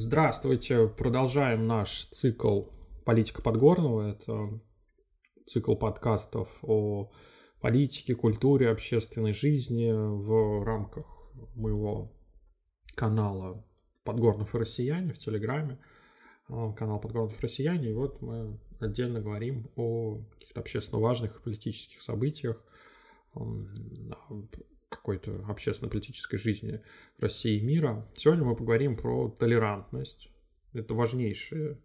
Здравствуйте, продолжаем наш цикл «Политика Подгорного». Это цикл подкастов о политике, культуре, общественной жизни в рамках моего канала «Подгорнов и россияне» в Телеграме. А, канал «Подгорнов и россияне». И вот мы отдельно говорим о каких-то общественно важных политических событиях, какой-то общественно-политической жизни России и мира. Сегодня мы поговорим про толерантность. Это важнейшая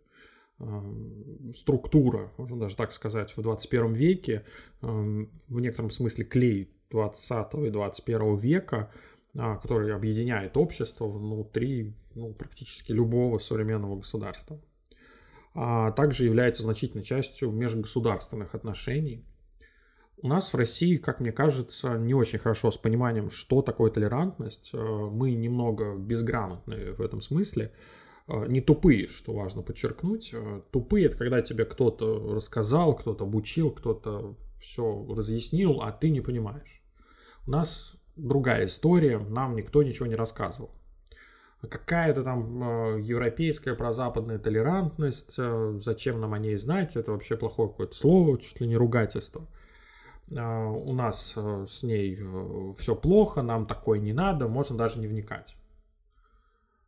э, структура, можно даже так сказать, в 21 веке, э, в некотором смысле клей 20 и 21 века, э, который объединяет общество внутри ну, практически любого современного государства. А также является значительной частью межгосударственных отношений – у нас в России, как мне кажется, не очень хорошо с пониманием, что такое толерантность. Э, мы немного безграмотные в этом смысле. Э, не тупые, что важно подчеркнуть. Э, тупые – это когда тебе кто-то рассказал, кто-то обучил, кто-то все разъяснил, а ты не понимаешь. У нас другая история, нам никто ничего не рассказывал. Какая-то там европейская прозападная толерантность, зачем нам о ней знать, это вообще плохое какое-то слово, чуть ли не ругательство – у нас э, с ней э, все плохо, нам такое не надо, можно даже не вникать.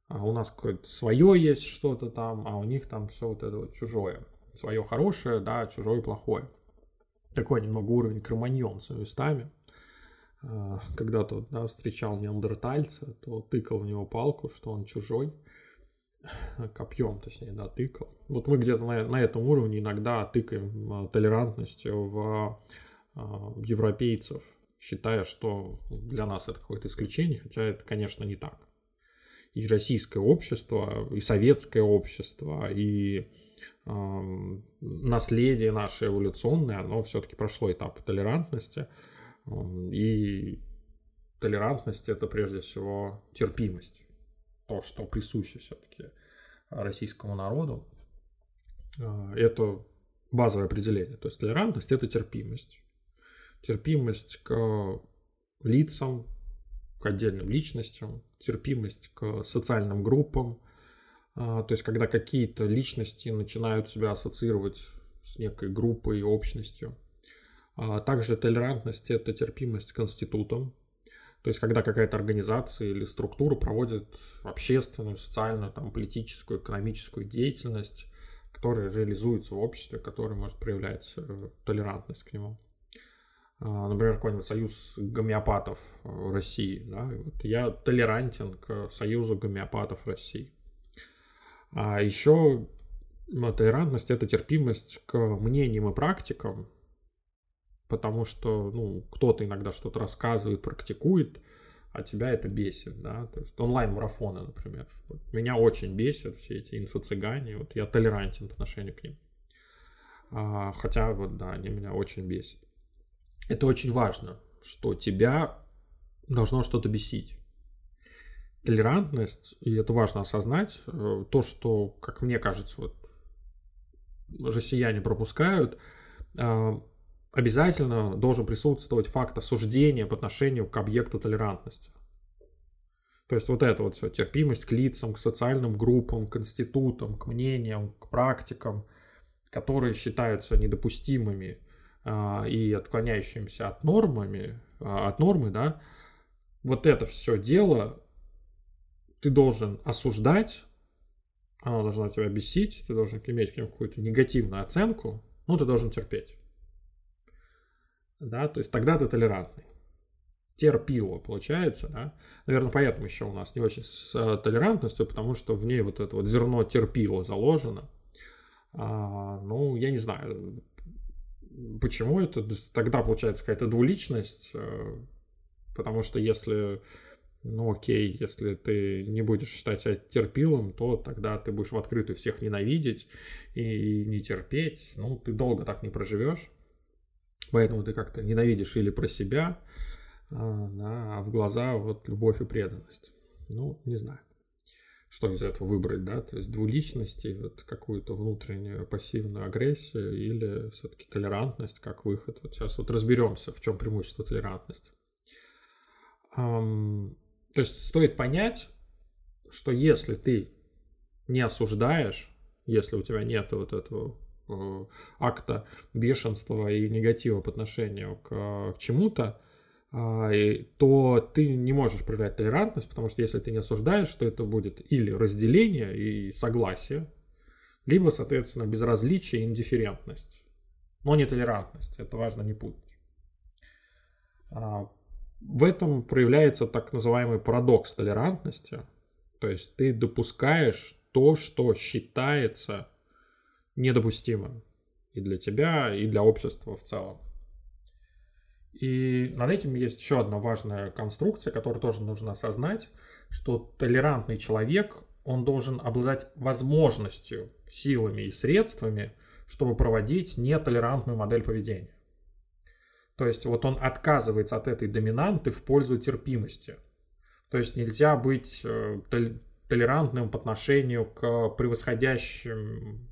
А у нас какое-то свое есть что-то там, а у них там все вот это вот чужое. Свое хорошее, да, чужое плохое. Такой немного уровень кроманьонца местами. А, когда-то да, встречал неандертальца, то тыкал в него палку, что он чужой. Копьем, точнее, да, тыкал. Вот мы где-то на, на этом уровне иногда тыкаем толерантностью в а, европейцев, считая, что для нас это какое-то исключение, хотя это, конечно, не так. И российское общество, и советское общество, и э, наследие наше эволюционное, оно все-таки прошло этап толерантности. И толерантность это прежде всего терпимость. То, что присуще все-таки российскому народу. А, это базовое определение. То есть толерантность это терпимость терпимость к лицам, к отдельным личностям, терпимость к социальным группам. А, то есть, когда какие-то личности начинают себя ассоциировать с некой группой, общностью. А также толерантность – это терпимость к институтам. То есть, когда какая-то организация или структура проводит общественную, социальную, там, политическую, экономическую деятельность, которая реализуется в обществе, которая может проявлять э, толерантность к нему. А, например, какой-нибудь союз гомеопатов России, да, вот я толерантен к союзу гомеопатов России. А еще ну, толерантность – это терпимость к мнениям и практикам, потому что, ну, кто-то иногда что-то рассказывает, практикует, а тебя это бесит, да, то есть онлайн-марафоны, например. Вот меня очень бесят все эти инфо-цыгане, вот я толерантен по отношению к ним. А, хотя, вот, да, они меня очень бесят это очень важно, что тебя должно что-то бесить. Толерантность, и это важно осознать, э, то, что, как мне кажется, вот россияне пропускают, э, обязательно должен присутствовать факт осуждения по отношению к объекту толерантности. То есть вот это вот все, терпимость к лицам, к социальным группам, к институтам, к мнениям, к практикам, которые считаются недопустимыми и отклоняющимся от нормами, а, от нормы, да, вот это все дело ты должен осуждать, оно должно тебя бесить, ты должен иметь к нему какую-то негативную оценку, ну, ты должен терпеть. Да, то есть тогда ты толерантный. Терпило, получается, да. Наверное, поэтому еще у нас не очень с э, толерантностью, потому что в ней вот это вот зерно терпило заложено. А, ну, я не знаю, Почему это? Тогда получается какая-то двуличность, э, потому что если, ну окей, если ты не будешь считать себя терпилом, то тогда ты будешь в открытую всех ненавидеть и не терпеть, ну ты долго так не проживешь, поэтому ты как-то ненавидишь или про себя, а, да, а в глаза вот любовь и преданность. Ну, не знаю что из этого выбрать, да, то есть двуличность и вот какую-то внутреннюю пассивную агрессию или все-таки толерантность как выход. Вот сейчас вот разберемся, в чем преимущество толерантности. Um, то есть стоит понять, что если ты не осуждаешь, если у тебя нет вот этого э, акта бешенства и негатива по отношению к, к чему-то, э, то ты не можешь проявлять толерантность, потому что если ты не осуждаешь, то это будет или разделение и согласие, либо, соответственно, безразличие и индифферентность. Но не толерантность, это важно не путать. А, в этом проявляется так называемый парадокс толерантности. То есть ты допускаешь то, что считается недопустимым и для тебя, и для общества в целом. И над этим есть еще одна важная конструкция, которую тоже нужно осознать, что толерантный человек, он должен обладать возможностью, силами и средствами, чтобы проводить нетолерантную модель поведения. То есть вот он отказывается от этой доминанты в пользу терпимости. То есть нельзя быть э, толерантным по отношению к превосходящим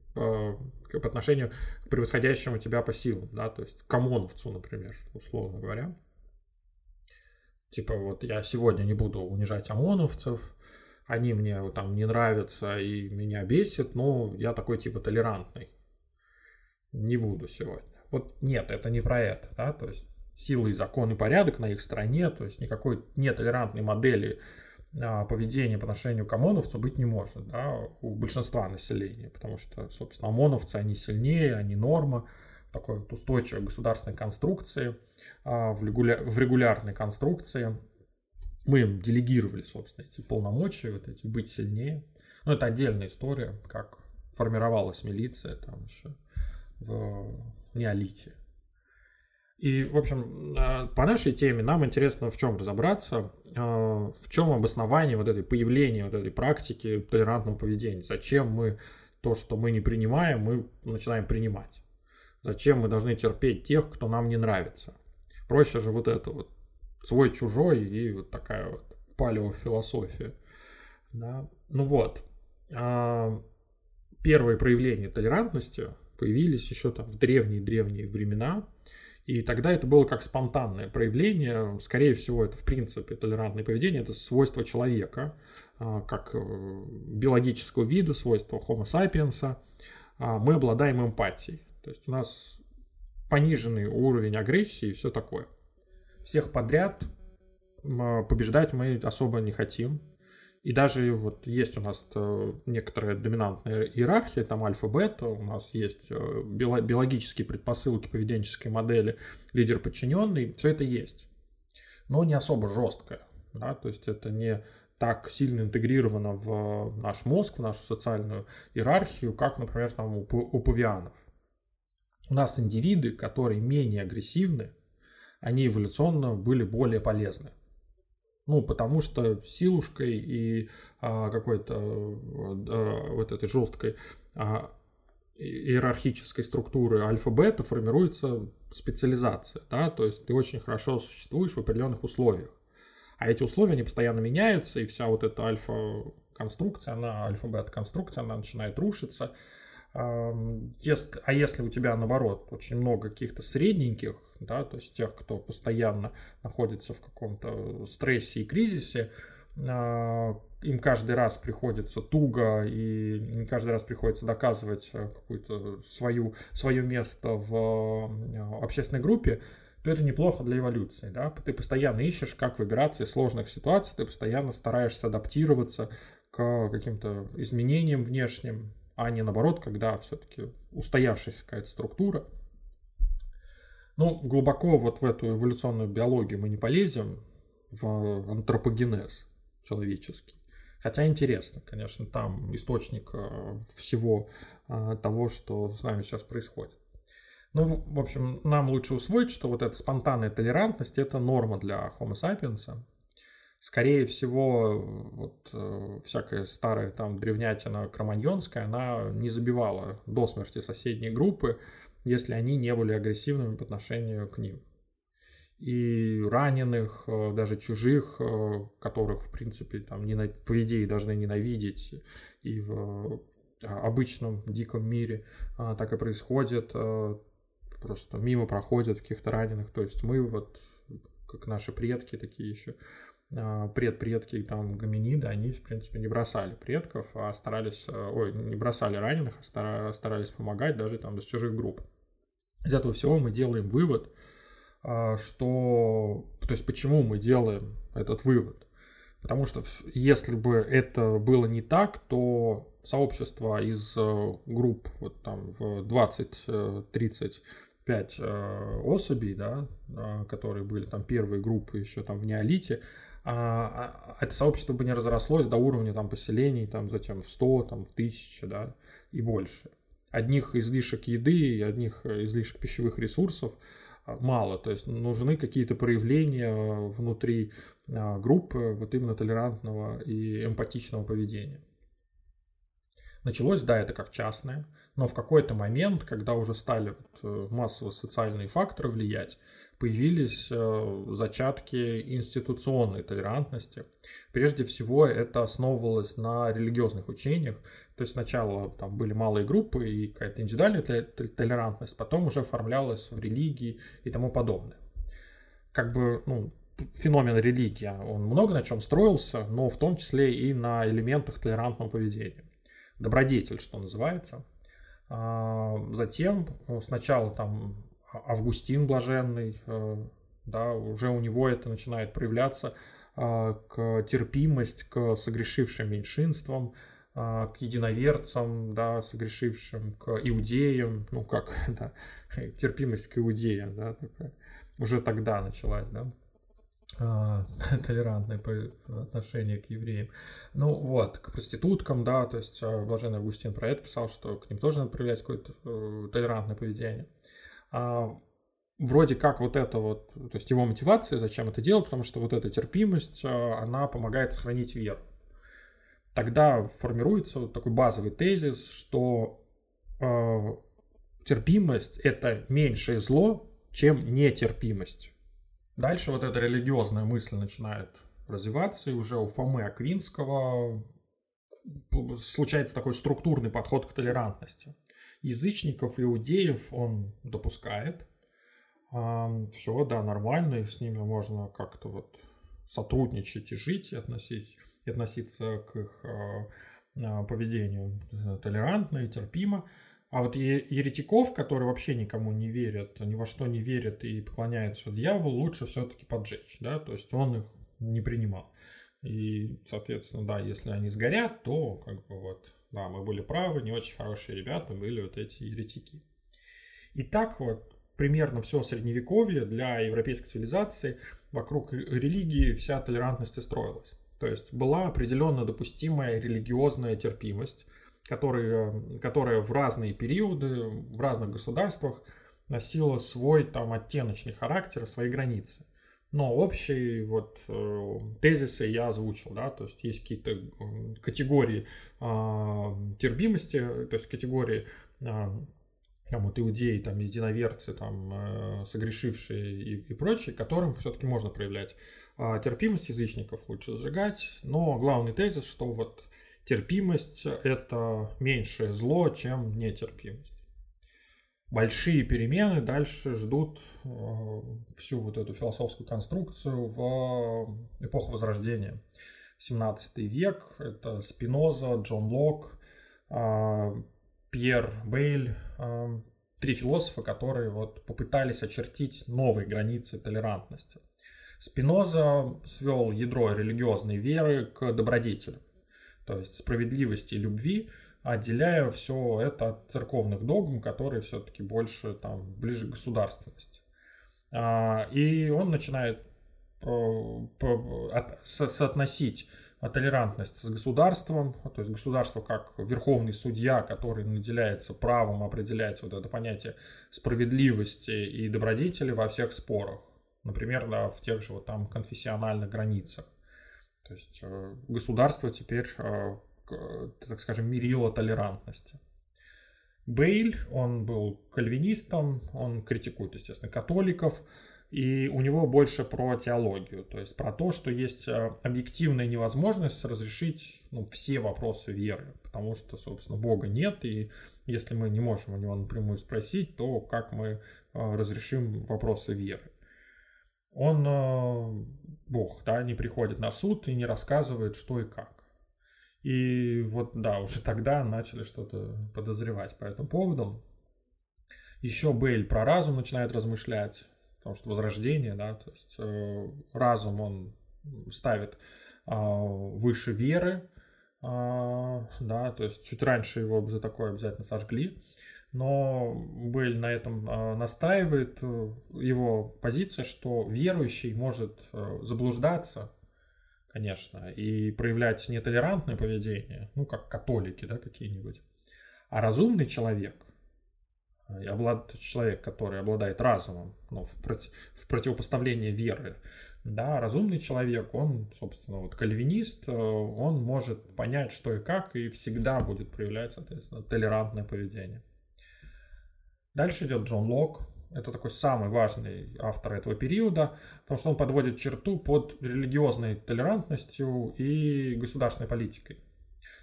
по отношению к превосходящему тебя по силам, да, то есть к ОМОНовцу, например, условно говоря. Типа вот я сегодня не буду унижать ОМОНовцев, они мне там не нравятся и меня бесит, но я такой типа толерантный. Не буду сегодня. Вот нет, это не про это, да, то есть сила и закон и порядок на их стороне, то есть никакой нетолерантной модели а, поведения по отношению к ОМОНовцу быть не может, да, у большинства населения, потому что, собственно, ОМОНовцы, они сильнее, они норма, такой вот устойчивой государственной конструкции, а, в, в регулярной конструкции. Мы им делегировали, собственно, эти полномочия, вот эти быть сильнее. Но это отдельная история, как формировалась милиция там еще в неолите. И, в общем, по нашей теме нам интересно в чем разобраться, а, в чем обоснование вот этой появления вот этой практики толерантного поведения. Зачем мы то, что мы не принимаем, мы начинаем принимать. Зачем мы должны терпеть тех, кто нам не нравится. Проще же вот это вот свой-чужой и вот такая вот палеофилософия. Да? Ну вот, а, первые проявления толерантности появились еще там в древние-древние времена. И тогда это было как спонтанное проявление. Скорее всего, это в принципе толерантное поведение, это свойство человека, а, как э, биологического вида, свойство Homo sapiens. А, мы обладаем эмпатией. То есть у нас пониженный уровень агрессии и все такое. Всех подряд побеждать мы особо не хотим. И даже вот есть у нас э, некоторая доминантная иерархия, там альфа-бета, у нас есть э, биологические предпосылки поведенческой модели лидер-подчиненный, все это есть. Но не особо жесткое. Да? То есть это не так сильно интегрировано в наш мозг, в нашу социальную иерархию, как, например, там у, у павианов. У нас индивиды, которые менее агрессивны, они эволюционно были более полезны. Ну, потому что силушкой и а, какой-то а, вот этой жесткой а, иерархической структуры альфа-бета формируется специализация, да, то есть ты очень хорошо существуешь в определенных условиях. А эти условия, они постоянно меняются, и вся вот эта альфа-конструкция, она, альфа-бета-конструкция, она начинает рушиться, а если у тебя, наоборот, очень много каких-то средненьких, да, то есть тех, кто постоянно находится в каком-то стрессе и кризисе, а, им каждый раз приходится туго и каждый раз приходится доказывать э, какую-то свою, свое место в э, общественной группе, то это неплохо для эволюции. Да? Ты постоянно ищешь, как выбираться из сложных ситуаций, ты постоянно стараешься адаптироваться к каким-то изменениям внешним, а не наоборот, когда все-таки устоявшаяся какая-то структура. Ну, глубоко вот в эту эволюционную биологию мы не полезем, в антропогенез человеческий. Хотя интересно, конечно, там источник э, всего э, того, что с нами сейчас происходит. Ну, в общем, нам лучше усвоить, что вот эта спонтанная толерантность – это норма для Homo sapiens, скорее всего, вот э, всякая старая там древнятина кроманьонская, она не забивала до смерти соседние группы, если они не были агрессивными по отношению к ним. И раненых, э, даже чужих, э, которых, в принципе, там, по идее, должны ненавидеть и в обычном диком мире а, так и происходит, просто мимо проходят каких-то раненых. То есть мы вот, как наши предки, такие еще а, предпредки там гоминиды, они, в принципе, не бросали предков, а старались, э, ой, не бросали раненых, а старались помогать даже там из чужих групп. Из этого всего мы делаем вывод, а, что, то есть почему мы делаем этот вывод? Потому что если бы это было не так, то сообщество из э, групп вот там в 20-30 5 э, особей, да, э, которые были там первые группы еще там в неолите, а, а, это сообщество бы не разрослось до уровня там поселений, там затем в 100, там в 1000, да, и больше. Одних излишек еды и одних излишек пищевых ресурсов а, мало, то есть нужны какие-то проявления внутри а, группы вот именно толерантного и эмпатичного поведения. Началось, да, это как частное, но в какой-то момент, когда уже стали вот э, массово социальные факторы влиять, появились э, зачатки институционной толерантности. Прежде всего, это основывалось на религиозных учениях. То есть сначала там были малые группы и какая-то индивидуальная толерантность, потом уже оформлялась в религии и тому подобное. Как бы, ну, феномен религия, он много на чем строился, но в том числе и на элементах толерантного поведения добродетель, что называется. А, затем э, сначала там а, Августин Блаженный, э, да, уже у него это начинает проявляться, а, к терпимость к согрешившим меньшинствам, к единоверцам, да, согрешившим, к иудеям, ну как, да, терпимость к иудеям, да, такая, уже тогда началась, да. А, толерантное отношение к евреям. Ну вот, к проституткам, да, то есть а, Блаженный Августин про это писал, что к ним тоже надо проявлять какое-то э, толерантное поведение. А, вроде как вот это вот, то есть его мотивация, зачем это делать, потому что вот эта терпимость, она помогает сохранить веру. Тогда формируется вот такой базовый тезис, что терпимость – это меньшее зло, чем нетерпимость. Дальше вот эта религиозная мысль начинает развиваться, и уже у Фомы Аквинского случается такой структурный подход к толерантности. Язычников, иудеев он допускает. Все, да, нормально, и с ними можно как-то вот сотрудничать и жить, и, относить, и относиться к их а, а, поведению толерантно и терпимо. А вот еретиков, которые вообще никому не верят, ни во что не верят и поклоняются дьяволу, лучше все-таки поджечь, да, то есть он их не принимал. И, соответственно, да, если они сгорят, то как бы вот, да, мы были правы, не очень хорошие ребята были вот эти еретики. И так вот примерно все средневековье для европейской цивилизации вокруг религии вся толерантность и строилась. То есть была определенно допустимая религиозная терпимость – которые, которая в разные периоды, в разных государствах носила свой там оттеночный характер, свои границы. Но общие вот э, тезисы я озвучил, да, то есть есть какие-то э, категории э, терпимости, то есть категории э, там вот иудеи, там единоверцы, там э, согрешившие и, и прочие, которым все-таки можно проявлять э, терпимость язычников лучше сжигать, но главный тезис, что вот терпимость – это меньшее зло, чем нетерпимость. Большие перемены дальше ждут э, всю вот эту философскую конструкцию в эпоху Возрождения. 17 век – это Спиноза, Джон Лок, э, Пьер Бейль, э, три философа, которые вот попытались очертить новые границы толерантности. Спиноза свел ядро религиозной веры к добродетели то есть справедливости и любви, отделяя все это от церковных догм, которые все-таки больше там ближе к государственности. А, и он начинает соотносить толерантность с государством, то есть государство как верховный судья, который наделяется правом определять вот это понятие справедливости и добродетели во всех спорах. Например, да, в тех же вот там конфессиональных границах. То есть э, государство теперь, э, так скажем, мерило толерантности. Бейль, он был кальвинистом, он критикует, естественно, католиков, и у него больше про теологию, то есть про то, что есть э, объективная невозможность разрешить ну, все вопросы веры, потому что, собственно, Бога нет, и если мы не можем у него напрямую спросить, то как мы разрешим вопросы веры. Он, э, Бог, да, не приходит на суд и не рассказывает, что и как. И вот, да, уже тогда начали что-то подозревать по этому поводу. Еще Бейль про разум начинает размышлять, потому что возрождение, да, то есть э, разум он ставит э, выше веры, э, да, то есть чуть раньше его за такое обязательно сожгли, но Бейль на этом э, настаивает, его позиция, что верующий может э, заблуждаться, конечно, и проявлять нетолерантное поведение, ну, как католики, да, какие-нибудь. А разумный человек, облад... человек, который обладает разумом, ну, в, против... в противопоставлении веры, да, разумный человек, он, собственно, вот кальвинист, э, он может понять, что и как, и всегда будет проявлять, соответственно, толерантное поведение. Дальше идет Джон Лок, это такой самый важный автор этого периода, потому что он подводит черту под религиозной толерантностью и государственной политикой.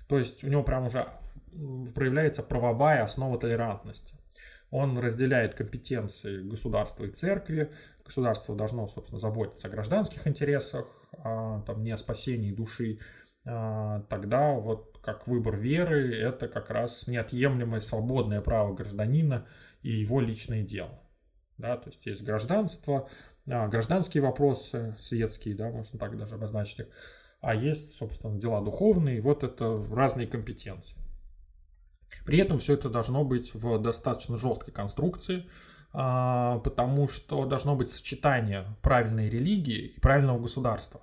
То есть у него прям уже проявляется правовая основа толерантности. Он разделяет компетенции государства и церкви. Государство должно, собственно, заботиться о гражданских интересах, а, там, не о спасении души. А, тогда вот как выбор веры – это как раз неотъемлемое свободное право гражданина и его личное дело да, то есть есть гражданство, а, гражданские вопросы, светские, да, можно так даже обозначить их, а есть, собственно, дела духовные, вот это разные компетенции. При этом все это должно быть в достаточно жесткой конструкции, а, потому что должно быть сочетание правильной религии и правильного государства.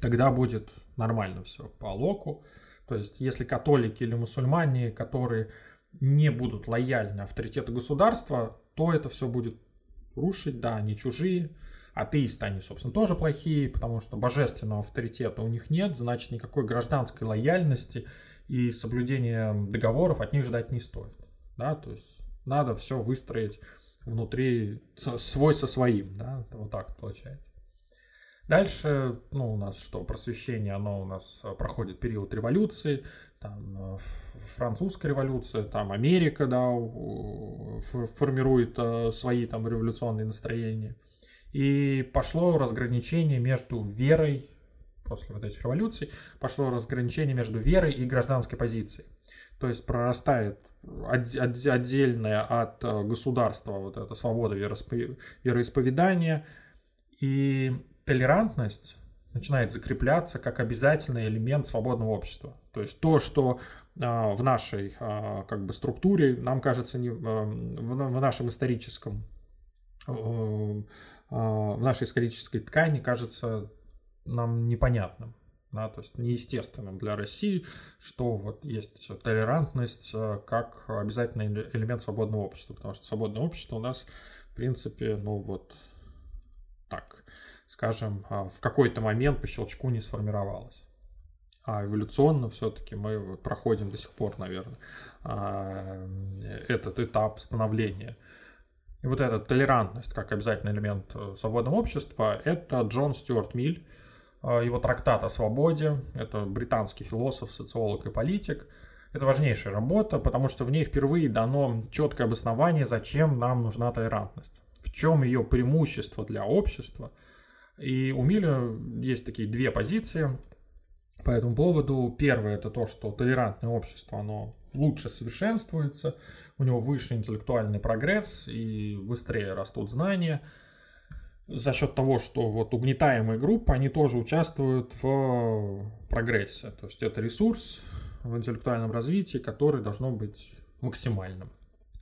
Тогда будет нормально все по локу. То есть, если католики или мусульмане, которые не будут лояльны авторитету государства, то это все будет рушить, да, они чужие. Атеисты, они, собственно, тоже плохие, потому что божественного авторитета у них нет, значит, никакой гражданской лояльности и соблюдения договоров от них ждать не стоит. Да, то есть надо все выстроить внутри свой со своим, да, вот так получается. Дальше, ну, у нас что, просвещение, оно у нас э, проходит период революции, там, э, французская революция, там, Америка, да, формирует э, свои там революционные настроения. И пошло разграничение между верой, после вот этих революций, пошло разграничение между верой и гражданской позицией. То есть прорастает отдельная от государства вот эта свобода вероисповедания, и толерантность начинает закрепляться как обязательный элемент свободного общества. То есть то, что а, в нашей а, как бы структуре нам кажется не, а, в нашем историческом в нашей исторической ткани кажется нам непонятным, да, то есть неестественным для России, что вот есть толерантность как обязательный элемент свободного общества, потому что свободное общество у нас в принципе, ну вот так, скажем, а, в какой-то момент по щелчку не сформировалось. А эволюционно все-таки мы проходим до сих пор, наверное, а, этот этап становления. И вот эта толерантность как обязательный элемент э, свободного общества, это Джон Стюарт Миль, а, его трактат о свободе, это британский философ, социолог и политик. Это важнейшая работа, потому что в ней впервые дано четкое обоснование, зачем нам нужна толерантность, в чем ее преимущество для общества – и у Миля есть такие две позиции по этому поводу. Первое это то, что толерантное общество, оно лучше совершенствуется, у него выше интеллектуальный прогресс и быстрее растут знания за счет того, что вот угнетаемые группы, они тоже участвуют в прогрессе. То есть это ресурс в интеллектуальном развитии, который должно быть максимальным.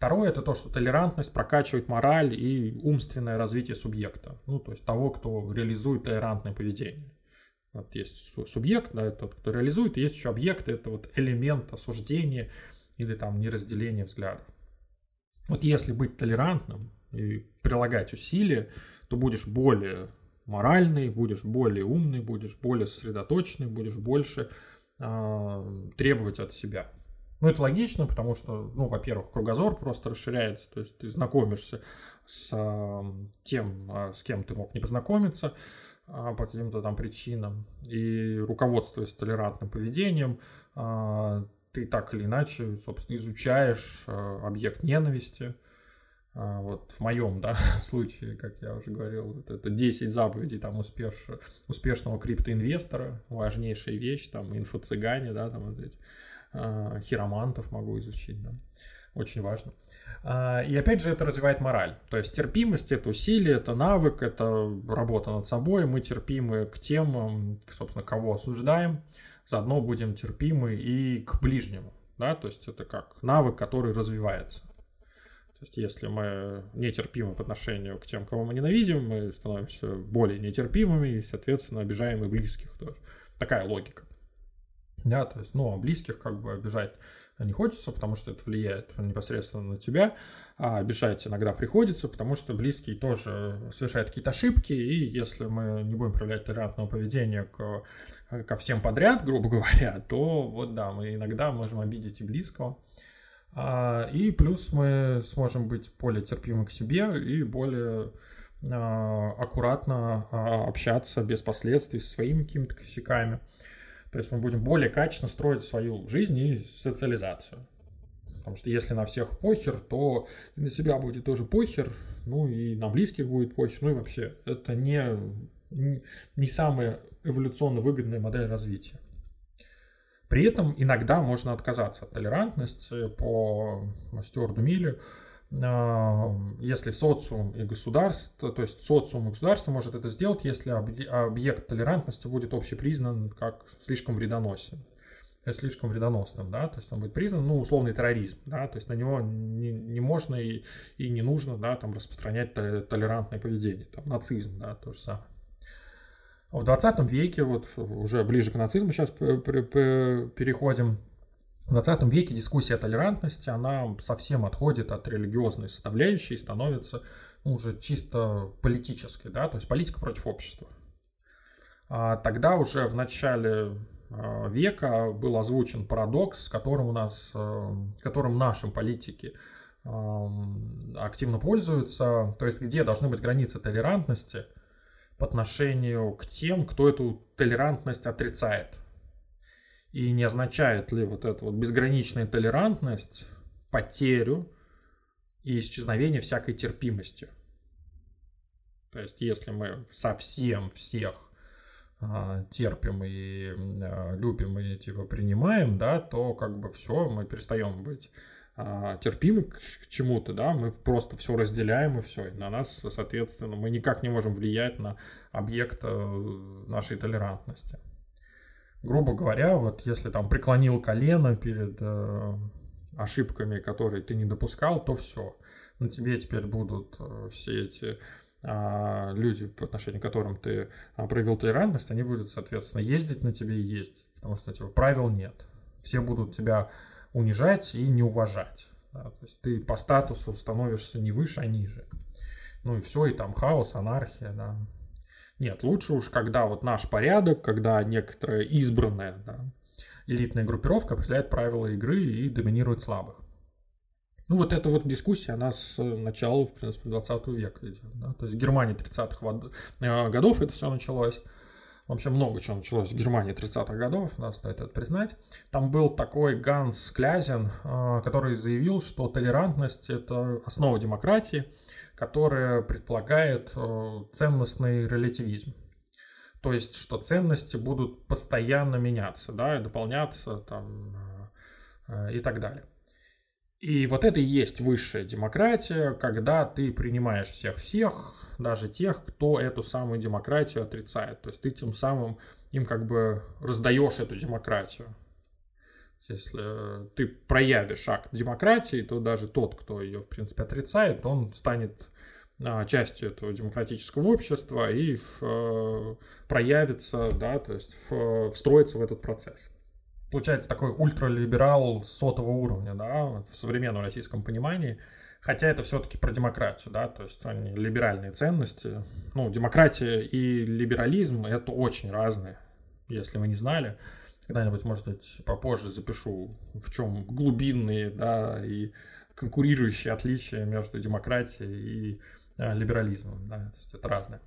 Второе это то, что толерантность прокачивает мораль и умственное развитие субъекта, ну, то есть того, кто реализует толерантное поведение. Вот есть субъект, да, тот, кто реализует, и есть еще объект, это вот элемент осуждения или там неразделения взглядов. Вот если быть толерантным и прилагать усилия, то будешь более моральный, будешь более умный, будешь более сосредоточенный, будешь больше э, требовать от себя. Ну, это логично, потому что, ну, во-первых, кругозор просто расширяется, то есть ты знакомишься с тем, а, с кем ты мог не познакомиться а, по каким-то там причинам, и руководствуясь толерантным поведением, а, ты так или иначе, собственно, изучаешь объект ненависти, вот в моем да, случае, как я уже говорил, вот это 10 заповедей там успеш, успешного криптоинвестора, важнейшая вещь, там инфо-цыгане, да, там вот эти, хиромантов могу изучить, да. Очень важно. И опять же, это развивает мораль. То есть терпимость это усилие, это навык, это работа над собой. Мы терпимы к тем, собственно, кого осуждаем. Заодно будем терпимы и к ближнему. Да? То есть это как навык, который развивается. То есть если мы нетерпимы по отношению к тем, кого мы ненавидим, мы становимся более нетерпимыми и, соответственно, обижаем и близких тоже. Такая логика. Да, то есть, ну, близких как бы обижать не хочется, потому что это влияет непосредственно на тебя, а обижать иногда приходится, потому что близкий тоже совершает какие-то ошибки, и если мы не будем проявлять толерантного поведения к, ко всем подряд, грубо говоря, то вот да, мы иногда можем обидеть и близкого. А, и плюс мы сможем быть более терпимы к себе и более а, аккуратно а, общаться без последствий со своими какими-то косяками. То есть мы будем более качественно строить свою жизнь и социализацию. Потому что если на всех похер, то и на себя будет тоже похер, ну и на близких будет похер, ну и вообще это не, не самая эволюционно выгодная модель развития. При этом иногда можно отказаться от толерантности по Стюарду Милли, если социум и государство, то есть социум и государство может это сделать, если объект толерантности будет общепризнан как слишком вредоносен э, слишком вредоносным, да, то есть он будет признан, ну, условный терроризм, да, то есть на него не, не можно и, и не нужно, да, там распространять толерантное поведение, там, нацизм, да, то же самое. В 20 веке, вот уже ближе к нацизму сейчас переходим, в 20 веке дискуссия о толерантности, она совсем отходит от религиозной составляющей и становится ну, уже чисто политической, да, то есть политика против общества. А тогда уже в начале а, века был озвучен парадокс, с которым у нас, а, которым нашим политики а, активно пользуются, то есть где должны быть границы толерантности по отношению к тем, кто эту толерантность отрицает. И не означает ли вот эта вот безграничная толерантность потерю и исчезновение всякой терпимости? То есть, если мы совсем всех а, терпим и а, любим и типа принимаем, да, то как бы все, мы перестаем быть а, терпимы к, к чему-то, да, мы просто все разделяем и все, и на нас, соответственно, мы никак не можем влиять на объект э, нашей толерантности грубо говоря, вот если там преклонил колено перед э, ошибками, которые ты не допускал, то все. На тебе теперь будут э, все эти э, люди, по отношению к которым ты э, проявил толерантность, они будут, соответственно, ездить на тебе и ездить, потому что типа, правил нет. Все будут тебя унижать и не уважать. Да? То есть ты по статусу становишься не выше, а ниже. Ну и все, и там хаос, анархия, да. Нет, лучше уж, когда вот наш порядок, когда некоторая избранная да, элитная группировка определяет правила игры и доминирует слабых. Ну, вот эта вот дискуссия, она с начала, в принципе, 20 века идет. Да? То есть в Германии 30-х э, годов это все началось. Вообще много чего началось в Германии 30-х годов, надо стоит это признать. Там был такой Ганс Клязин, э, который заявил, что толерантность – это основа демократии – которая предполагает э, ценностный релятивизм. То есть, что ценности будут постоянно меняться, да, дополняться там, э, и так далее. И вот это и есть высшая демократия, когда ты принимаешь всех-всех, даже тех, кто эту самую демократию отрицает. То есть ты тем самым им как бы раздаешь эту демократию. Если ты проявишь акт демократии, то даже тот, кто ее, в принципе, отрицает, он станет а, частью этого демократического общества и в, э, проявится, да, то есть в, встроится в этот процесс. Получается такой ультралиберал сотого уровня, да, в современном российском понимании, хотя это все-таки про демократию, да, то есть они либеральные ценности. Ну, демократия и либерализм — это очень разные, если вы не знали. Когда-нибудь, может быть, попозже запишу, в чем глубинные, да, и конкурирующие отличия между демократией и э, либерализмом, да, то есть это разное.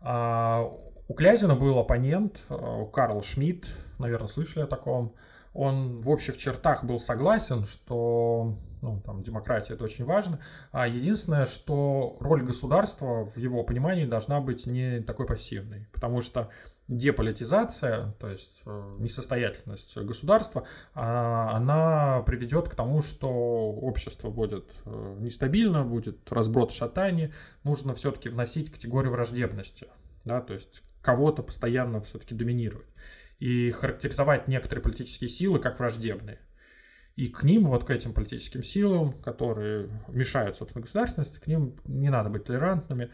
А у Клязина был оппонент, э, Карл Шмидт, наверное, слышали о таком. Он в общих чертах был согласен, что ну, там, демократия это очень важно. А единственное, что роль государства в его понимании должна быть не такой пассивной, потому что деполитизация, то есть э, несостоятельность государства, а, она приведет к тому, что общество будет э, нестабильно, будет разброд шатания, нужно все-таки вносить категорию враждебности, да, то есть кого-то постоянно все-таки доминировать и характеризовать некоторые политические силы как враждебные. И к ним, вот к этим политическим силам, которые мешают, собственно, государственности, к ним не надо быть толерантными.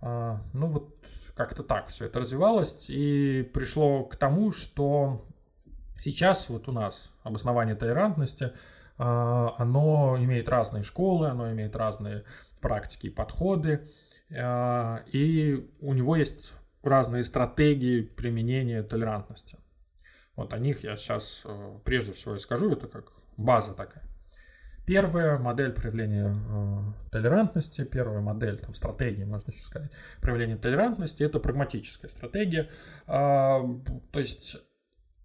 А, ну вот как-то так все это развивалось и пришло к тому, что сейчас вот у нас обоснование толерантности, а, оно имеет разные школы, оно имеет разные практики и подходы, а, и у него есть разные стратегии применения толерантности. Вот о них я сейчас э, прежде всего и скажу, это как база такая. Первая модель проявления э, толерантности, первая модель там, стратегии, можно еще сказать, проявления толерантности – это прагматическая стратегия. Э, то есть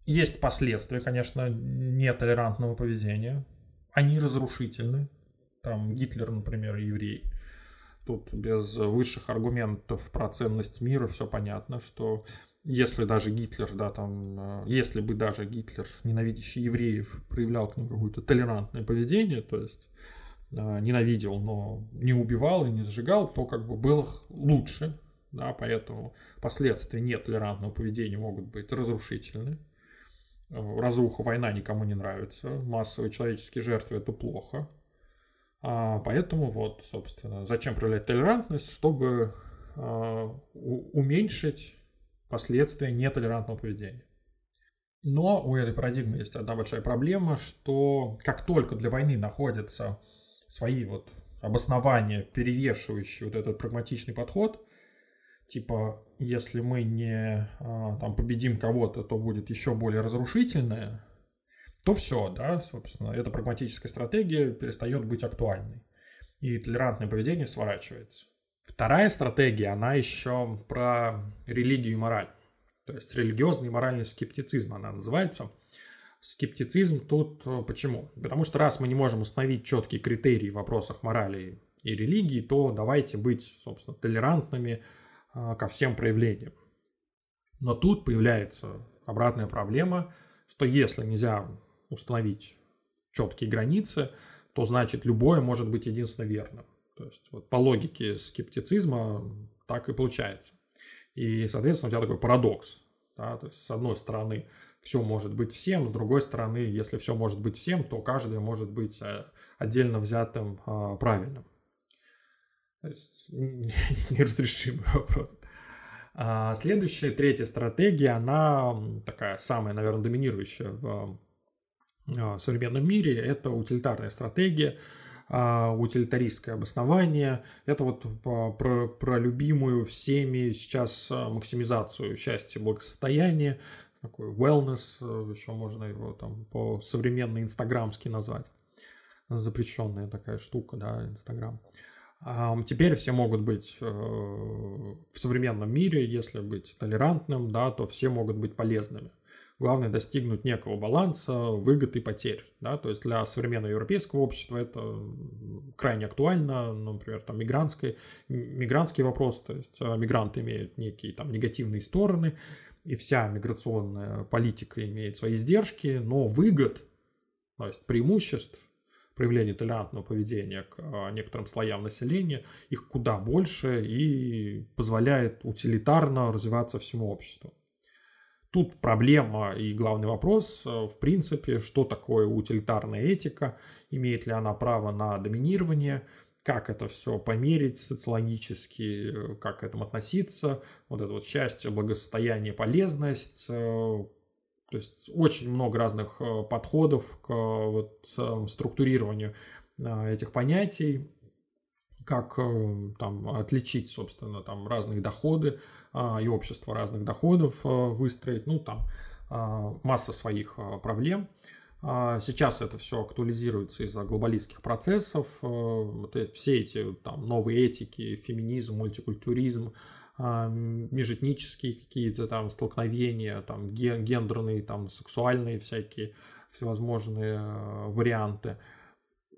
есть последствия, конечно, нетолерантного поведения. Они разрушительны. Там Гитлер, например, еврей. Тут без высших аргументов про ценность мира все понятно, что если даже Гитлер, да, там, э, если бы даже Гитлер, ненавидящий евреев, проявлял к ним какое-то толерантное поведение, то есть э, ненавидел, но не убивал и не сжигал, то как бы было лучше, да, поэтому последствия нетолерантного поведения могут быть разрушительны. Э, разруха, война никому не нравится, массовые человеческие жертвы – это плохо. А поэтому вот, собственно, зачем проявлять толерантность, чтобы уменьшить последствия нетолерантного поведения. Но у этой парадигмы есть одна большая проблема, что как только для войны находятся свои вот обоснования, перевешивающие вот этот прагматичный подход, типа, если мы не а, там, победим кого-то, то будет еще более разрушительное, то все, да, собственно, эта прагматическая стратегия перестает быть актуальной. И толерантное поведение сворачивается. Вторая стратегия, она еще про религию и мораль. То есть религиозный и моральный скептицизм она называется. Скептицизм тут э, почему? Потому что раз мы не можем установить четкие критерии в вопросах морали и религии, то давайте быть, собственно, толерантными э, ко всем проявлениям. Но тут появляется обратная проблема, что если нельзя установить четкие границы, то значит любое может быть единственно верным. То есть вот по логике скептицизма так и получается. И, соответственно, у тебя такой парадокс. Да? То есть, с одной стороны, все может быть всем, с другой стороны, если все может быть всем, то каждое может быть э, отдельно взятым а, правильным. То есть неразрешимый вопрос. А следующая, третья стратегия, она такая самая, наверное, доминирующая в а, современном мире, это утилитарная стратегия, утилитаристское обоснование. Это вот про, про любимую всеми сейчас а, максимизацию счастья, благосостояния, такой wellness, э, еще можно его там по современной инстаграмски назвать. Запрещенная такая штука, да, Инстаграм. Теперь все могут быть в современном мире, если быть толерантным, да, то все могут быть полезными. Главное достигнуть некого баланса выгод и потерь. Да? То есть для современного европейского общества это крайне актуально. Например, там мигрантский, мигрантский вопрос, то есть а, мигранты имеют некие там негативные стороны, и вся миграционная политика имеет свои издержки, но выгод, то есть преимуществ проявления толерантного поведения к а, некоторым слоям населения, их куда больше и позволяет утилитарно развиваться всему обществу. Тут проблема и главный вопрос, э, в принципе, что такое утилитарная этика, имеет ли она право на доминирование, как это все померить социологически, э, как к этому относиться, вот это вот счастье, благосостояние, полезность, э, то есть очень много разных подходов к вот структурированию этих понятий, как там отличить, собственно, там разные доходы а, и общество разных доходов а, выстроить, ну там а, масса своих проблем. Сейчас это все актуализируется из-за глобалистских процессов, все эти там, новые этики, феминизм, мультикультуризм, межэтнические какие-то там столкновения, там гендерные, там сексуальные всякие всевозможные варианты.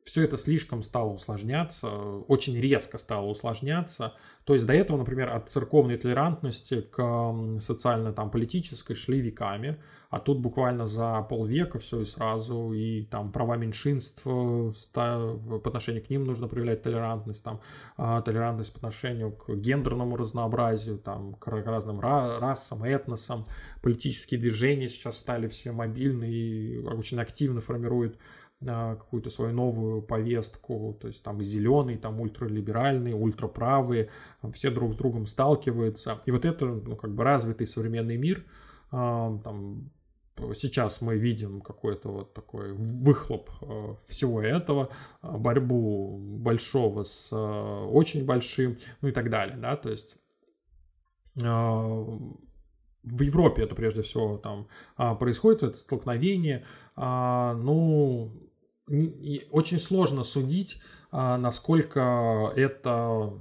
Все это слишком стало усложняться, очень резко стало усложняться. То есть до этого, например, от церковной толерантности к социально там политической шли веками, а тут буквально за полвека все и сразу, и там права меньшинств, по отношению к ним нужно проявлять толерантность, там а, толерантность по отношению к гендерному разнообразию, там к разным расам, этносам, политические движения сейчас стали все мобильны и очень активно формируют какую-то свою новую повестку, то есть там зеленый, там ультралиберальный, ультраправые, все друг с другом сталкиваются. И вот это, ну, как бы развитый современный мир, а, там, сейчас мы видим какой-то вот такой выхлоп а, всего этого, а, борьбу большого с очень большим, ну и так далее, да, то есть в Европе это прежде всего там происходит, это столкновение, ну, очень сложно судить, а, насколько это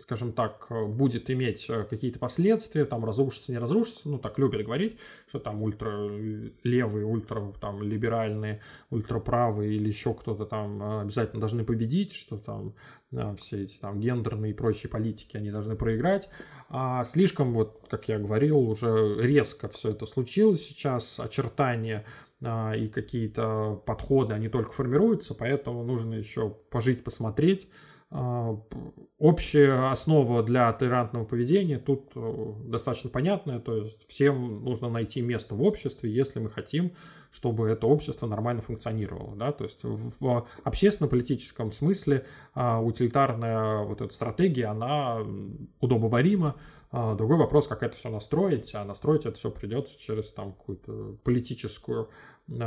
скажем так, будет иметь э, какие-то последствия, там разрушится, не разрушится, ну так любят говорить, что там ультралевые, ультра там либеральные, ультраправые или еще кто-то там э, обязательно должны победить, что там э, все эти там гендерные и прочие политики, они должны проиграть. А слишком, вот, как я говорил, уже резко все это случилось сейчас, очертания и какие-то подходы, они только формируются, поэтому нужно еще пожить, посмотреть. А, общая основа для толерантного поведения тут э, достаточно понятная, то есть всем нужно найти место в обществе, если мы хотим, чтобы это общество нормально функционировало. Да? То есть в общественно-политическом смысле а, утилитарная вот эта стратегия, она удобоварима, а, другой вопрос, как это все настроить, а настроить это все придется через там какую-то политическую, через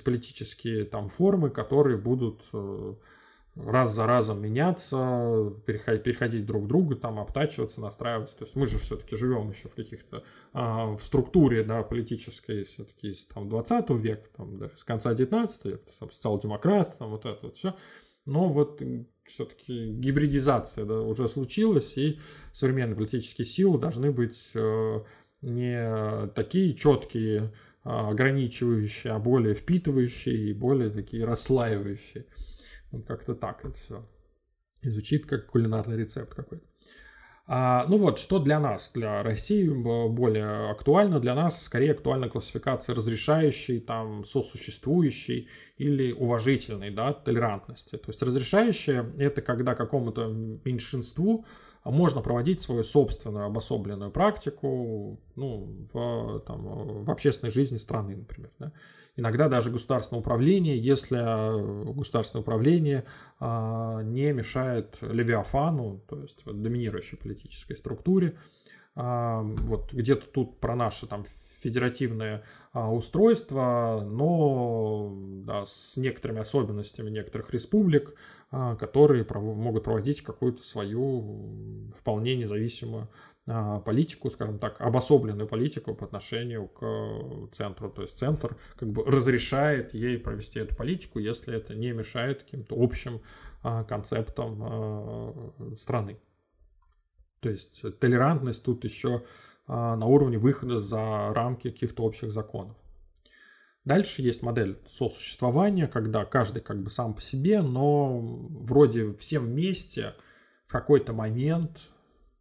политические там формы, которые будут э, раз за разом меняться, переходить, переходить друг к другу, там обтачиваться, настраиваться. То есть мы же все-таки живем еще в каких-то в структуре да, политической все-таки из там, 20 века, там, да, с конца 19 века, там, социал-демократ, там вот это вот все. Но вот все-таки гибридизация да, уже случилась, и современные политические силы должны быть э, не такие четкие, а, ограничивающие, а более впитывающие и более такие расслаивающие. Вот как-то так это все. Изучит как кулинарный рецепт какой-то. А, ну вот, что для нас, для России более актуально, для нас скорее актуальна классификация разрешающей, там, сосуществующей или уважительной, да, толерантности. То есть разрешающая – это когда какому-то меньшинству можно проводить свою собственную обособленную практику ну, в, там, в общественной жизни страны, например. Да иногда даже государственное управление, если э, государственное управление а, не мешает Левиафану, то есть доминирующей политической структуре. А, вот где-то тут про наше там федеративное а, устройство, но да, с некоторыми особенностями некоторых республик, которые могут проводить какую-то свою вполне независимую а, политику, скажем так, обособленную политику по отношению к э, центру. То есть центр как бы разрешает ей провести эту политику, если это не мешает каким-то общим а, концептам а, страны. То есть толерантность тут еще на уровне выхода за рамки каких-то общих законов. Дальше есть модель сосуществования, когда каждый как бы сам по себе, но вроде всем вместе в какой-то момент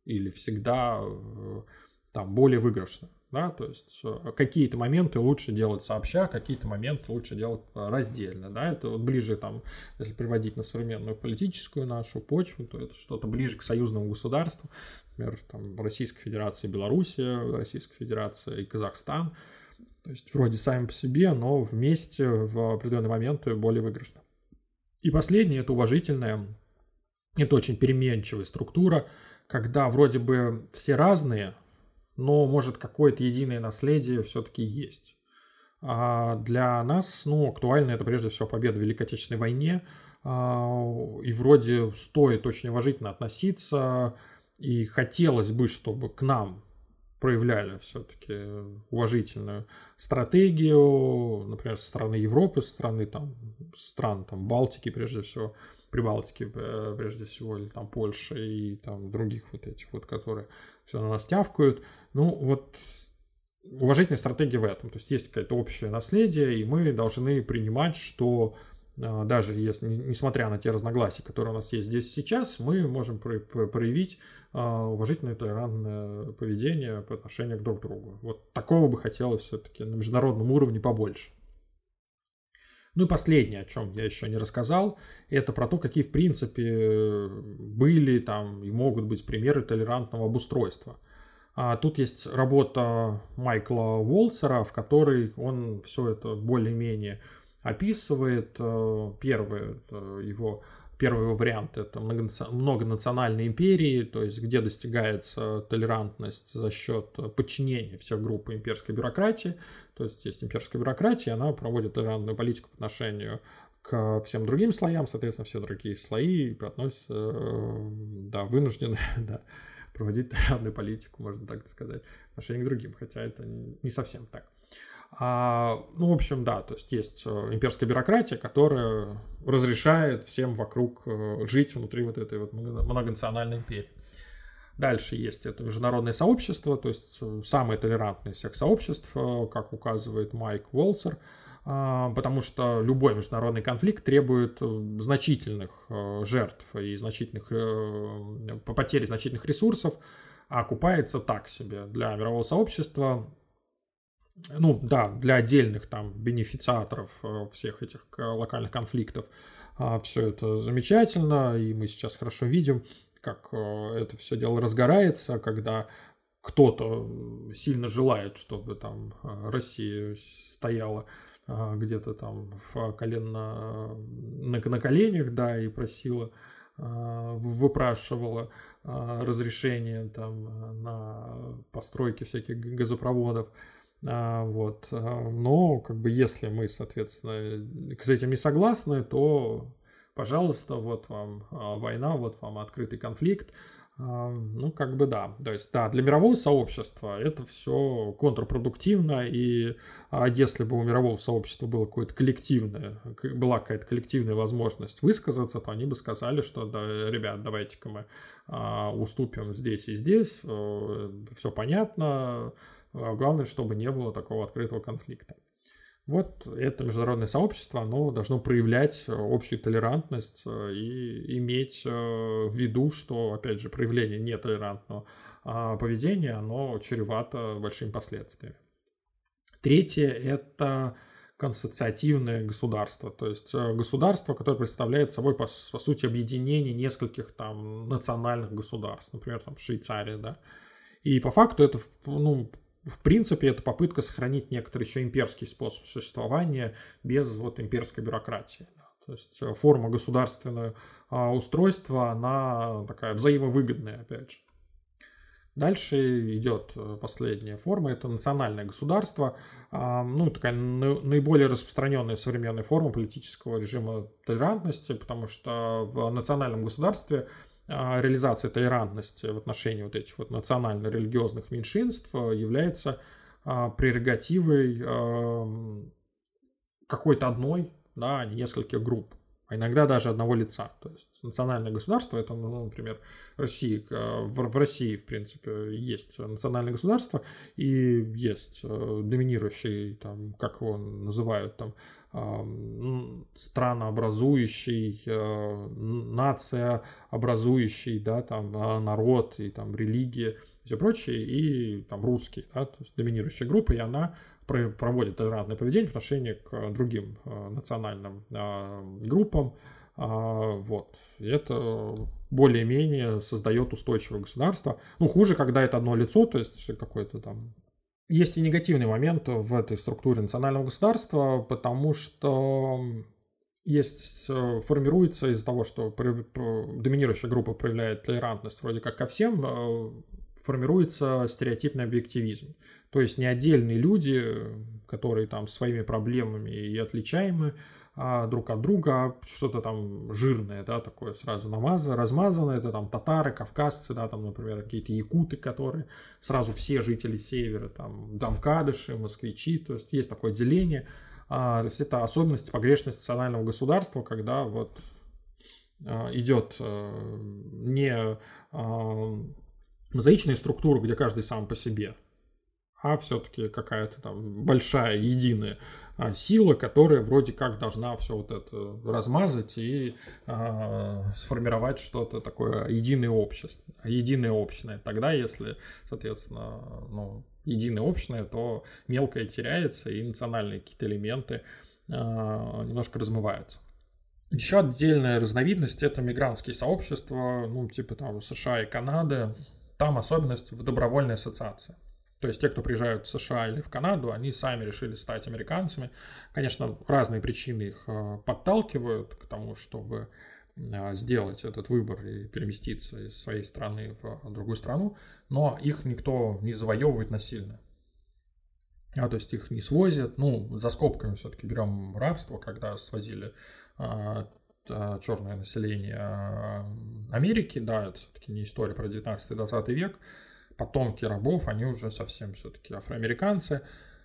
или всегда э, там более выигрышно. Да, то есть какие-то моменты лучше делать сообща, какие-то моменты лучше делать э, раздельно. Да, это вот ближе, там, если приводить на современную политическую нашу почву, то это что-то ближе к союзному государству, например, там, Российская Федерация, Белоруссия, Российская Федерация и Казахстан. То есть вроде сами по себе, но вместе в определенный момент более выигрышно. И последнее – это уважительная, это очень переменчивая структура – когда вроде бы все разные, но может какое-то единое наследие все-таки есть. А для нас, ну, актуально это прежде всего победа в Великой Отечественной войне, а, и вроде стоит очень уважительно относиться, и хотелось бы, чтобы к нам проявляли все-таки уважительную стратегию, например, со стороны Европы, со стороны там, стран там, Балтики, прежде всего, Прибалтики, э, прежде всего, или там Польши и там других вот этих вот, которые все на нас тявкают. Ну, вот уважительная стратегия в этом. То есть есть какое-то общее наследие, и мы должны принимать, что даже если, несмотря на те разногласия, которые у нас есть здесь сейчас, мы можем проявить а, уважительное толерантное поведение по отношению к друг другу. Вот такого бы хотелось все-таки на международном уровне побольше. Ну и последнее, о чем я еще не рассказал, это про то, какие в принципе были там и могут быть примеры толерантного обустройства. А тут есть работа Майкла Уолсера, в которой он все это более-менее описывает. Э, первый его Первый его вариант – это многонациональные империи, то есть где достигается толерантность за счет подчинения всех групп имперской бюрократии. То есть есть имперская бюрократия, она проводит толерантную политику по отношению к всем другим слоям, соответственно, все другие слои относятся, э, да, вынуждены, да, проводить толерантную политику, можно так сказать, в отношении к другим, хотя это не совсем так. А, ну, в общем, да, то есть есть э, имперская бюрократия, которая разрешает всем вокруг э, жить внутри вот этой вот многонациональной империи. Дальше есть это международное сообщество, то есть э, самое толерантное из всех сообществ, как указывает Майк Уолсер, а, потому что любой международный конфликт требует значительных жертв и значительных потери значительных ресурсов, а окупается так себе для мирового сообщества ну да, для отдельных там бенефициаторов э, всех этих локальных конфликтов а, все это замечательно, и мы сейчас хорошо видим, как э, это все дело разгорается, когда кто-то сильно желает, чтобы там э, Россия стояла где-то там в колено, на, на коленях, да, и просила выпрашивала разрешение там на постройки всяких газопроводов. А, вот. А, но, как бы, если мы, соответственно, с этим не согласны, то, пожалуйста, вот вам а, война, вот вам открытый конфликт. Ну, как бы да. То есть, да, для мирового сообщества это все контрпродуктивно, и если бы у мирового сообщества было какое-то коллективное, была какая-то коллективная возможность высказаться, то они бы сказали, что, да, ребят, давайте-ка мы уступим здесь и здесь, э, все понятно, главное, чтобы не было такого открытого конфликта. Вот это международное сообщество, оно должно проявлять э, общую толерантность э, и иметь э, в виду, что, опять же, проявление нетолерантного а, поведения, оно чревато большими последствиями. Третье – это консоциативное государство, то есть государство, которое представляет собой, по, по сути, объединение нескольких там национальных государств, например, там Швейцария, да, и по факту это, ну, в принципе, это попытка сохранить некоторый еще имперский способ существования без вот имперской бюрократии. То есть э, форма государственного а, устройства, она такая взаимовыгодная, опять же. Дальше идет э, последняя форма, это национальное государство, а, ну, такая наиболее распространенная современная форма политического режима толерантности, потому что в национальном государстве реализация толерантности в отношении вот этих вот национально-религиозных меньшинств а, является а, прерогативой какой-то одной, да, а не нескольких групп, а иногда даже одного лица. То есть национальное государство, это, ну, например, России, в, в России, в принципе, есть национальное государство и есть доминирующий, там, как его называют, там, странообразующий, э, нация образующий, да, там народ и там религия и все прочее, и там русский, да, то есть доминирующая группа, и она проводит толерантное поведение в отношении к другим э, национальным э, группам, а, вот. И это более-менее создает устойчивое государство. Ну, хуже, когда это одно лицо, то есть какой-то там есть и негативный момент в этой структуре национального государства, потому что есть, э, формируется из-за того, что доминирующая группа проявляет толерантность вроде как ко всем, э, формируется стереотипный объективизм. То есть не отдельные люди, которые там своими проблемами и отличаемы, друг от друга, а что-то там жирное, да, такое сразу намазано, размазано, это там татары, кавказцы, да, там, например, какие-то якуты, которые сразу все жители севера, там, замкадыши, москвичи, то есть есть такое деление, а, то есть это особенность погрешности национального государства, когда вот а, идет а, не а, мозаичная структура, где каждый сам по себе, а все-таки какая-то там большая единая а, сила, которая вроде как должна все вот это размазать и а, сформировать что-то такое единое общество, единое общное. Тогда, если, соответственно, ну, единое общее, то мелкое теряется и национальные какие-то элементы а, немножко размываются. Еще отдельная разновидность это мигрантские сообщества, ну, типа там США и Канады. Там особенность в добровольной ассоциации. То есть те, кто приезжают в США или в Канаду, они сами решили стать американцами. Конечно, разные причины их э, подталкивают к тому, чтобы э, сделать этот выбор и переместиться из своей страны в другую страну, но их никто не завоевывает насильно. А, то есть их не свозят, ну, за скобками все-таки берем рабство, когда свозили черное население Америки, да, это все-таки не история про 19-20 век, потомки рабов, они уже совсем все-таки афроамериканцы,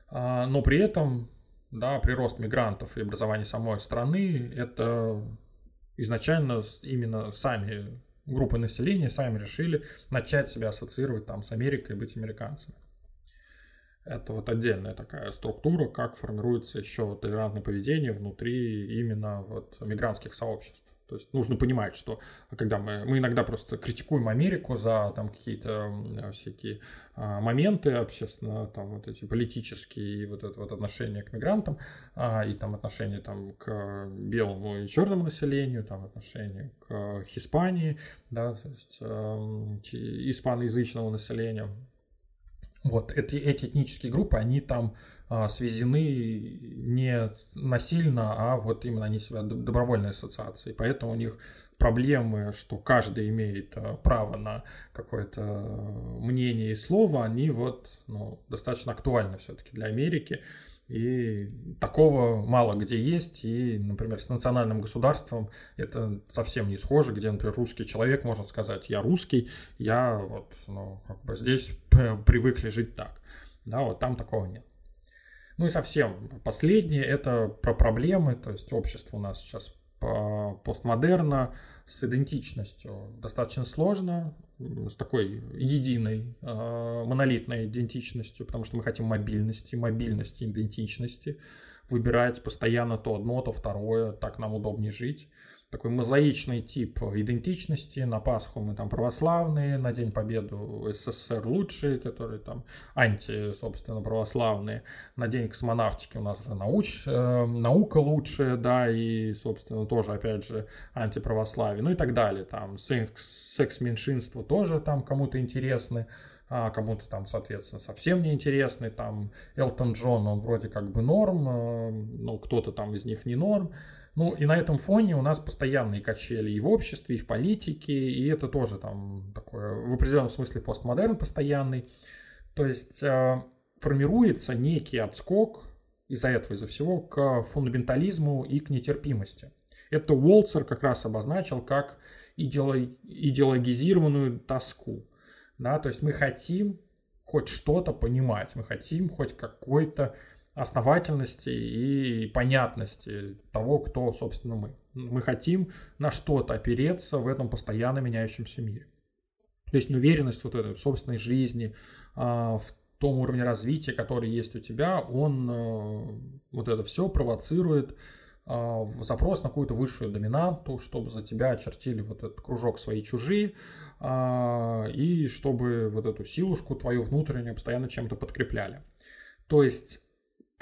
а, но при этом, да, прирост мигрантов и образование самой страны, это изначально именно сами группы населения сами решили начать себя ассоциировать там с Америкой и быть американцами. Это вот отдельная такая структура, как формируется еще толерантное поведение внутри именно вот мигрантских сообществ. То есть нужно понимать, что когда мы, мы иногда просто критикуем Америку за там какие-то всякие а, моменты общественно, там вот эти политические и вот это вот отношение к мигрантам, а, и там отношение там к белому и черному населению, там отношение к Испании, да, то есть э, испаноязычного населения, вот эти, эти этнические группы, они там а, связаны не насильно, а вот именно они себя добровольной ассоциацией. Поэтому у них проблемы, что каждый имеет а, право на какое-то мнение и слово, они вот ну, достаточно актуальны все-таки для Америки. И такого мало где есть. И, например, с национальным государством это совсем не схоже, где, например, русский человек может сказать, я русский, я вот, ну, как бы здесь привыкли жить так. Да, вот там такого нет. Ну и совсем последнее, это про проблемы, то есть общество у нас сейчас постмодерна, с идентичностью достаточно сложно, с такой единой э, монолитной идентичностью, потому что мы хотим мобильности, мобильности, идентичности, выбирать постоянно то одно, то второе, так нам удобнее жить такой мозаичный тип идентичности. На Пасху мы там православные, на День Победы СССР лучшие, которые там анти, собственно, православные. На День космонавтики у нас уже науч, э, наука лучшая, да, и, собственно, тоже, опять же, антиправославие, ну и так далее. Там секс-меньшинство тоже там кому-то интересны а кому-то там, соответственно, совсем неинтересный, там Элтон Джон, он вроде как бы норм, э, но кто-то там из них не норм, ну и на этом фоне у нас постоянные качели и в обществе, и в политике, и это тоже там такое в определенном смысле постмодерн постоянный. То есть э, формируется некий отскок из-за этого, из-за всего, к фундаментализму и к нетерпимости. Это Уолцер как раз обозначил как идеологизированную тоску. Да? То есть мы хотим хоть что-то понимать, мы хотим хоть какой-то основательности и понятности того, кто, собственно, мы. Мы хотим на что-то опереться в этом постоянно меняющемся мире. То есть уверенность вот этой собственной жизни, а, в том уровне развития, который есть у тебя, он э, вот это все провоцирует а, запрос на какую-то высшую доминанту, чтобы за тебя очертили вот этот кружок свои чужие, а, и чтобы вот эту силушку твою внутреннюю постоянно чем-то подкрепляли. То есть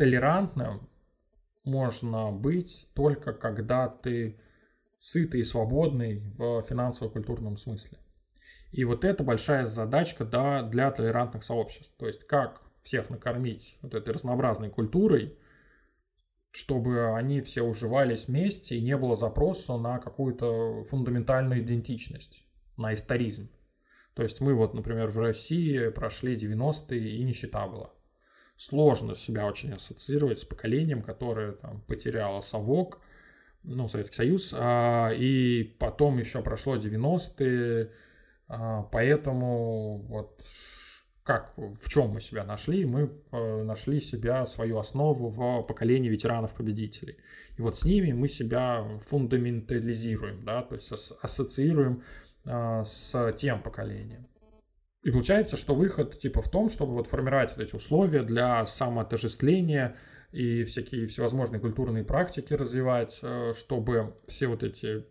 толерантным можно быть только когда ты сытый и свободный в финансово-культурном смысле. И вот это большая задачка да, для толерантных сообществ. То есть как всех накормить вот этой разнообразной культурой, чтобы они все уживались вместе и не было запроса на какую-то фундаментальную идентичность, на историзм. То есть мы вот, например, в России прошли 90-е и нищета была сложно себя очень ассоциировать с поколением, которое там, потеряло совок, ну, Советский Союз, а, и потом еще прошло 90-е, а, поэтому вот как, в чем мы себя нашли? Мы э, нашли себя, свою основу в поколении ветеранов-победителей. И вот с ними мы себя фундаментализируем, да, то есть ассоциируем а, с тем поколением. И получается, что выход типа в том, чтобы вот формировать вот эти условия для самоотождествления и всякие всевозможные культурные практики развивать, э, чтобы все вот эти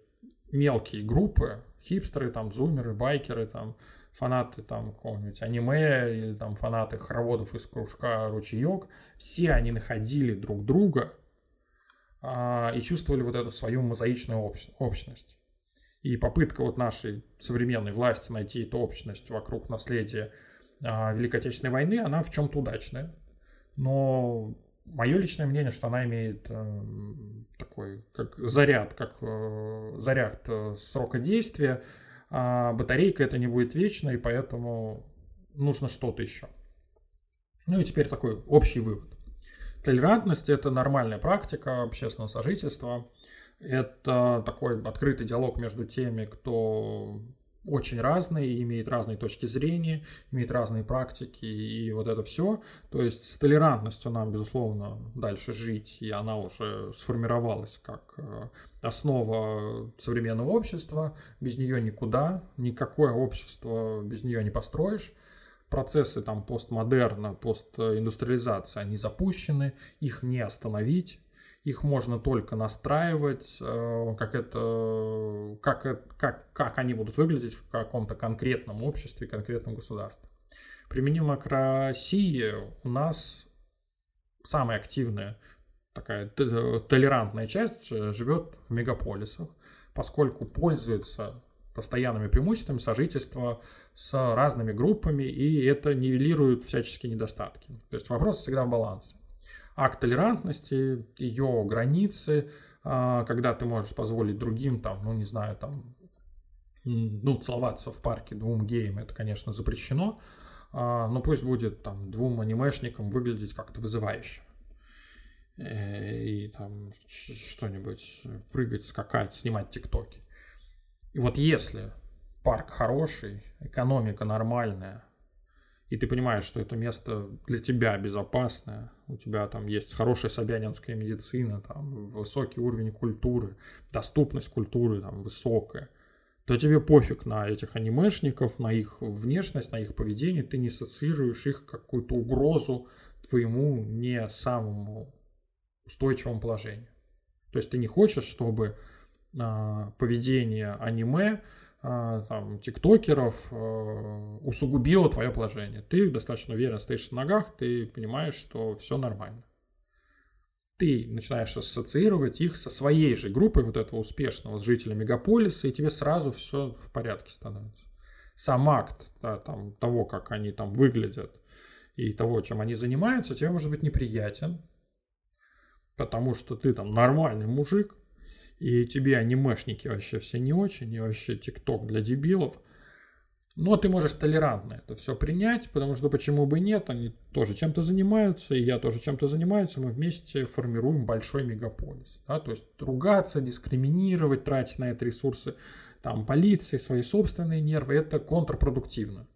мелкие группы, хипстеры, там, зумеры, байкеры, там, фанаты там какого-нибудь аниме или там фанаты хороводов из кружка ручеек, все они находили друг друга а, и чувствовали вот эту свою мозаичную общ- общность. И попытка вот нашей современной власти найти эту общность вокруг наследия а, Великой Отечественной войны, она в чем-то удачная. Но мое личное мнение, что она имеет э, такой как заряд, как э, заряд э, срока действия, а батарейка это не будет вечно, и поэтому нужно что-то еще. Ну и теперь такой общий вывод. Толерантность – это нормальная практика общественного сожительства. Это такой открытый диалог между теми, кто очень разные, имеет разные точки зрения, имеет разные практики и вот это все. То есть с толерантностью нам, безусловно, дальше жить, и она уже сформировалась как э, основа современного общества. Без нее никуда, никакое общество без нее не построишь. Процессы там постмодерна, постиндустриализации, они запущены, их не остановить их можно только настраивать, э, как это, как, как, как они будут выглядеть в каком-то конкретном обществе, конкретном государстве. Применимо к России у нас самая активная такая толерантная часть живет в мегаполисах, поскольку пользуется постоянными преимуществами сожительства с разными группами, и это нивелирует всяческие недостатки. То есть вопрос всегда в балансе акт толерантности, ее границы, а, когда ты можешь позволить другим, там, ну, не знаю, там, ну, целоваться в парке двум геям, это, конечно, запрещено, а, но пусть будет там двум анимешникам выглядеть как-то вызывающе. Э, и там что-нибудь прыгать, скакать, снимать тиктоки. И вот если парк хороший, экономика нормальная, и ты понимаешь, что это место для тебя безопасное, у тебя там есть хорошая собянинская медицина, там высокий уровень культуры, доступность культуры там высокая, то тебе пофиг на этих анимешников, на их внешность, на их поведение, ты не ассоциируешь их какую-то угрозу твоему не самому устойчивому положению. То есть ты не хочешь, чтобы а, поведение аниме там, тиктокеров э, усугубило твое положение. Ты достаточно уверенно стоишь на ногах, ты понимаешь, что все нормально. Ты начинаешь ассоциировать их со своей же группой вот этого успешного жителя мегаполиса, и тебе сразу все в порядке становится. Сам акт да, там, того, как они там выглядят, и того, чем они занимаются, тебе может быть неприятен, потому что ты там нормальный мужик, и тебе анимешники вообще все не очень, и вообще тикток для дебилов. Но ты можешь толерантно это все принять, потому что почему бы нет, они тоже чем-то занимаются, и я тоже чем-то занимаюсь, мы вместе формируем большой мегаполис. Да? То есть ругаться, дискриминировать, тратить на это ресурсы там, полиции, свои собственные нервы, это контрпродуктивно.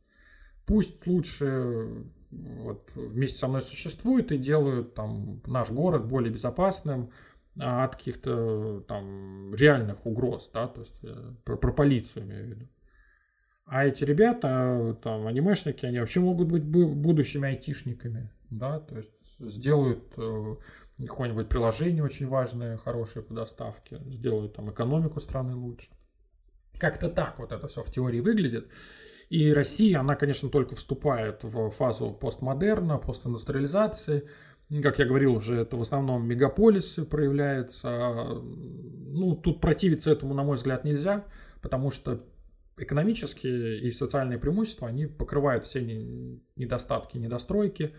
Пусть лучше вот, вместе со мной существуют и делают там, наш город более безопасным, от каких-то там реальных угроз, да, то есть э, про, про полицию имею в виду. А эти ребята, там, анимешники, они вообще могут быть будущими айтишниками, да, то есть сделают э, какое-нибудь приложение очень важное, хорошее по доставке, сделают там экономику страны лучше. Как-то так вот это все в теории выглядит. И Россия, она, конечно, только вступает в фазу постмодерна, постиндустриализации, как я говорил уже, это в основном мегаполисы проявляется. Ну, тут противиться этому, на мой взгляд, нельзя, потому что экономические и социальные преимущества, они покрывают все недостатки, недостройки,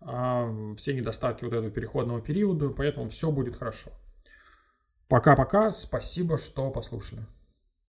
а, все недостатки вот этого переходного периода, поэтому все будет хорошо. Пока-пока, спасибо, что послушали.